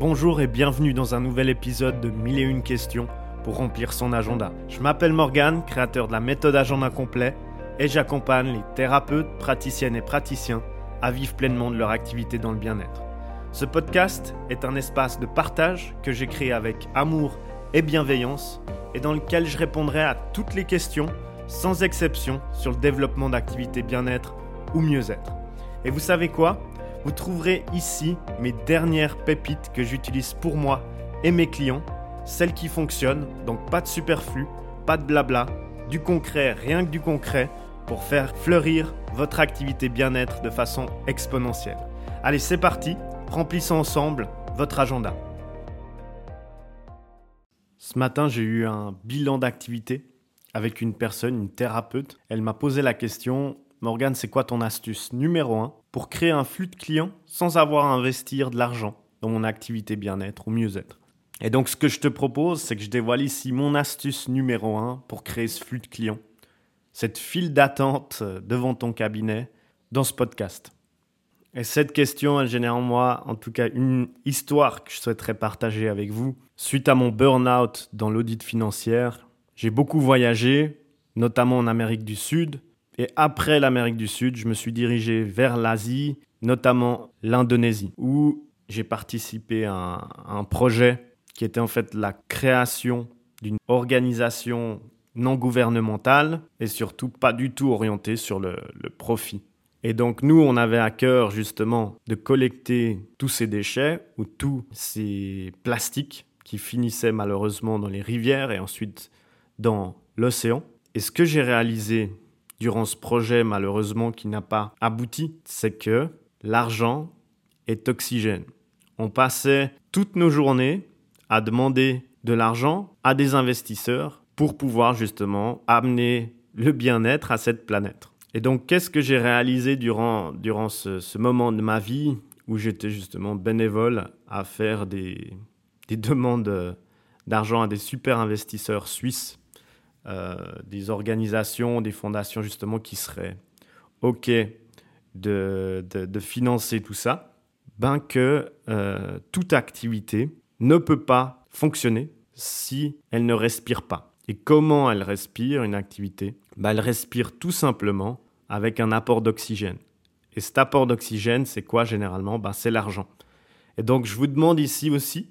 Bonjour et bienvenue dans un nouvel épisode de 1001 questions pour remplir son agenda. Je m'appelle Morgan, créateur de la méthode Agenda Complet, et j'accompagne les thérapeutes, praticiennes et praticiens à vivre pleinement de leur activité dans le bien-être. Ce podcast est un espace de partage que j'ai créé avec amour et bienveillance et dans lequel je répondrai à toutes les questions, sans exception, sur le développement d'activités bien-être ou mieux-être. Et vous savez quoi? Vous trouverez ici mes dernières pépites que j'utilise pour moi et mes clients, celles qui fonctionnent, donc pas de superflu, pas de blabla, du concret, rien que du concret, pour faire fleurir votre activité bien-être de façon exponentielle. Allez, c'est parti, remplissons ensemble votre agenda. Ce matin, j'ai eu un bilan d'activité avec une personne, une thérapeute. Elle m'a posé la question Morgane, c'est quoi ton astuce numéro 1 pour créer un flux de clients sans avoir à investir de l'argent dans mon activité bien-être ou mieux-être? Et donc, ce que je te propose, c'est que je dévoile ici mon astuce numéro 1 pour créer ce flux de clients, cette file d'attente devant ton cabinet dans ce podcast. Et cette question, elle génère en moi, en tout cas, une histoire que je souhaiterais partager avec vous. Suite à mon burn-out dans l'audit financière, j'ai beaucoup voyagé, notamment en Amérique du Sud. Et après l'Amérique du Sud, je me suis dirigé vers l'Asie, notamment l'Indonésie, où j'ai participé à un, projet qui était en fait la création d'une organisation non gouvernementale et surtout pas du tout orientée sur le profit. Et donc nous, on avait à cœur justement de collecter tous ces déchets ou tous ces plastiques qui finissaient malheureusement dans les rivières et ensuite dans l'océan. Et ce que j'ai réalisé durant ce projet malheureusement qui n'a pas abouti, c'est que l'argent est oxygène. On passait toutes nos journées à demander de l'argent à des investisseurs pour pouvoir justement amener le bien-être à cette planète. Et donc, qu'est-ce que j'ai réalisé durant, durant ce, moment de ma vie où j'étais justement bénévole à faire des, des demandes d'argent à des super investisseurs suisses, des organisations, des fondations justement qui seraient OK de, de, financer tout ça, ben que euh, toute activité ne peut pas fonctionner si elle ne respire pas. Et comment elle respire une activité? Ben, Elle respire tout simplement avec un apport d'oxygène. Et cet apport d'oxygène, c'est quoi généralement? Ben, C'est l'argent. Et donc je vous demande ici aussi,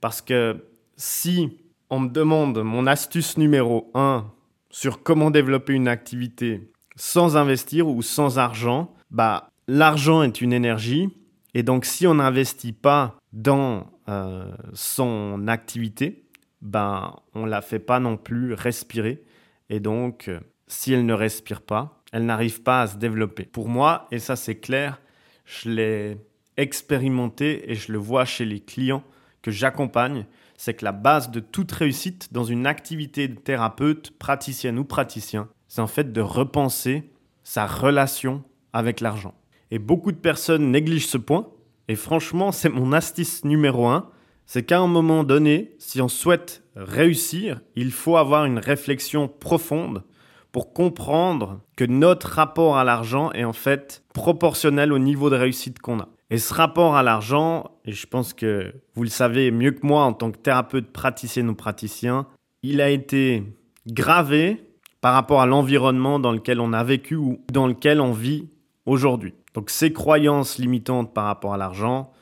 parce que si on me demande mon astuce numéro 1 sur comment développer une activité sans investir ou sans argent, bah, l'argent est une énergie. Et donc si on n'investit pas dans euh, son activité, ben, on ne la fait pas non plus respirer. Et donc, si elle ne respire pas, elle n'arrive pas à se développer. Pour moi, et ça c'est clair, je l'ai expérimenté et je le vois chez les clients que j'accompagne, c'est que la base de toute réussite dans une activité de thérapeute, praticienne ou praticien, c'est en fait de repenser sa relation avec l'argent. Et beaucoup de personnes négligent ce point, et franchement, c'est mon astuce numéro un, c'est qu'à un moment donné, si on souhaite réussir, il faut avoir une réflexion profonde pour comprendre que notre rapport à l'argent est en fait proportionnel au niveau de réussite qu'on a. Et ce rapport à l'argent, et je pense que vous le savez mieux que moi en tant que thérapeute praticien ou praticien, il a été gravé par rapport à l'environnement dans lequel on a vécu ou dans lequel on vit aujourd'hui. Donc ces croyances limitantes par rapport à l'argent,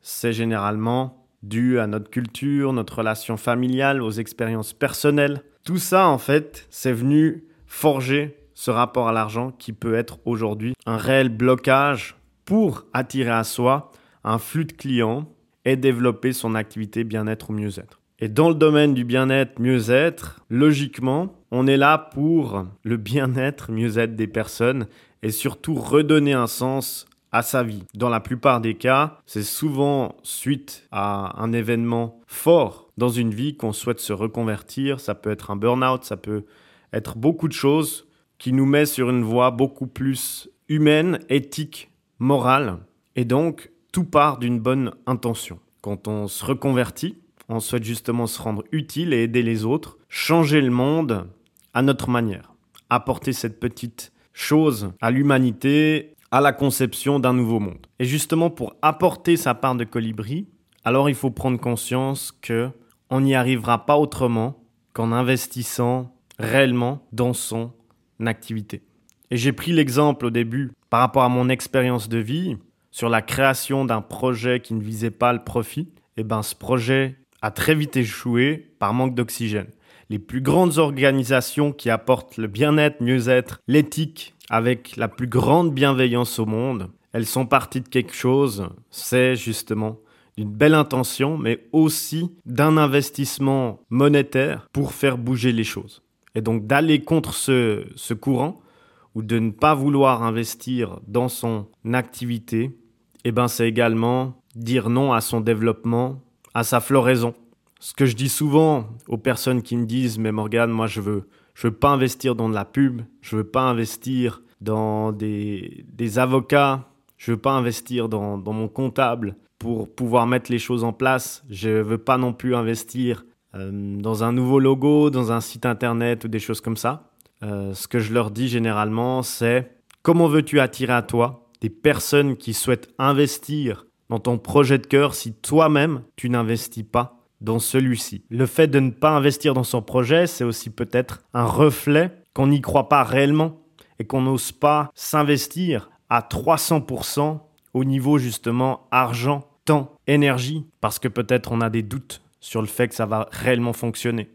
c'est généralement dû à notre culture, notre relation familiale, aux expériences personnelles. Tout ça, en fait, c'est venu forger ce rapport à l'argent qui peut être aujourd'hui un réel blocage pour attirer à soi un flux de clients et développer son activité bien-être ou mieux-être. Et dans le domaine du bien-être, mieux-être, logiquement, on est là pour le bien-être, mieux-être des personnes et surtout redonner un sens à sa vie. Dans la plupart des cas, c'est souvent suite à un événement fort dans une vie qu'on souhaite se reconvertir. Ça peut être un burn-out, ça peut être beaucoup de choses qui nous met sur une voie beaucoup plus humaine, éthique, morale. Et donc, tout part d'une bonne intention. Quand on se reconvertit, on souhaite justement se rendre utile et aider les autres, changer le monde à notre manière, apporter cette petite chose à l'humanité, à la conception d'un nouveau monde. Et justement, pour apporter sa part de colibri, alors il faut prendre conscience que on n'y arrivera pas autrement qu'en investissant réellement dans son activité. Et j'ai pris l'exemple au début par rapport à mon expérience de vie sur la création d'un projet qui ne visait pas le profit. Et eh ben ce projet a très vite échoué par manque d'oxygène. Les plus grandes organisations qui apportent le bien-être, mieux-être, l'éthique avec la plus grande bienveillance au monde, elles sont parties de quelque chose, c'est justement d'une belle intention, mais aussi d'un investissement monétaire pour faire bouger les choses. Et donc d'aller contre ce, ce courant, ou de ne pas vouloir investir dans son activité, eh ben c'est également dire non à son développement, à sa floraison. Ce que je dis souvent aux personnes qui me disent mais Morgane, moi je veux je veux pas investir dans de la pub, je veux pas investir dans des, des avocats, je veux pas investir dans, dans mon comptable pour pouvoir mettre les choses en place. Je veux pas non plus investir dans un nouveau logo, dans un site internet ou des choses comme ça. Euh, ce que je leur dis généralement, c'est comment veux-tu attirer à toi des personnes qui souhaitent investir dans ton projet de cœur si toi-même tu n'investis pas dans celui-ci? Le fait de ne pas investir dans son projet, c'est aussi peut-être un reflet qu'on n'y croit pas réellement et qu'on n'ose pas s'investir à 300% au niveau justement argent, temps, énergie, parce que peut-être on a des doutes sur le fait que ça va réellement fonctionner.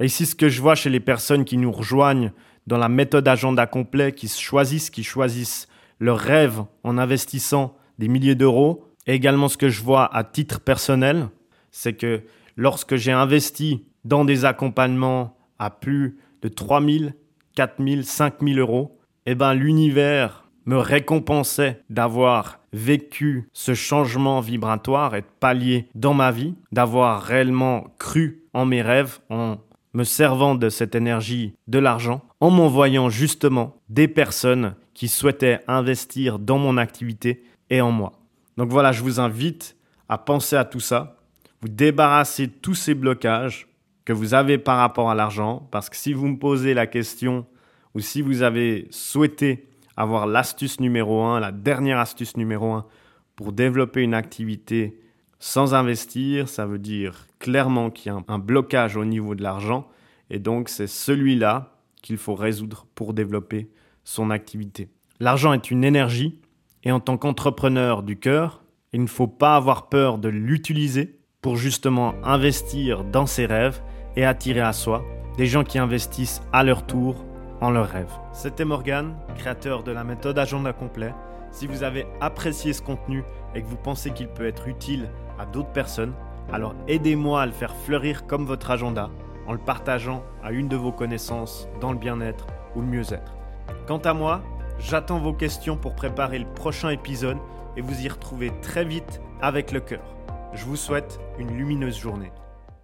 Et ici, ce que je vois chez les personnes qui nous rejoignent dans la méthode agenda complet, qui se choisissent, qui choisissent leur rêve en investissant des milliers d'euros, et également ce que je vois à titre personnel, c'est que lorsque j'ai investi dans des accompagnements à plus de 3000, 4000, 5000 euros, eh ben l'univers me récompensait d'avoir vécu ce changement vibratoire et de palier dans ma vie, d'avoir réellement cru en mes rêves, en me servant de cette énergie de l'argent, en m'envoyant justement des personnes qui souhaitaient investir dans mon activité et en moi. Donc voilà, je vous invite à penser à tout ça, vous débarrasser de tous ces blocages que vous avez par rapport à l'argent, parce que si vous me posez la question ou si vous avez souhaité avoir l'astuce numéro un, la dernière astuce numéro un pour développer une activité sans investir, ça veut dire clairement qu'il y a un blocage au niveau de l'argent et donc c'est celui-là qu'il faut résoudre pour développer son activité. L'argent est une énergie et en tant qu'entrepreneur du cœur, il ne faut pas avoir peur de l'utiliser pour justement investir dans ses rêves et attirer à soi des gens qui investissent à leur tour en leurs rêves. C'était Morgan, créateur de la méthode Agenda Complet. Si vous avez apprécié ce contenu et que vous pensez qu'il peut être utile à d'autres personnes, alors aidez-moi à le faire fleurir comme votre agenda en le partageant à une de vos connaissances dans le bien-être ou le mieux-être. Quant à moi, j'attends vos questions pour préparer le prochain épisode et vous y retrouver très vite avec le cœur. Je vous souhaite une lumineuse journée.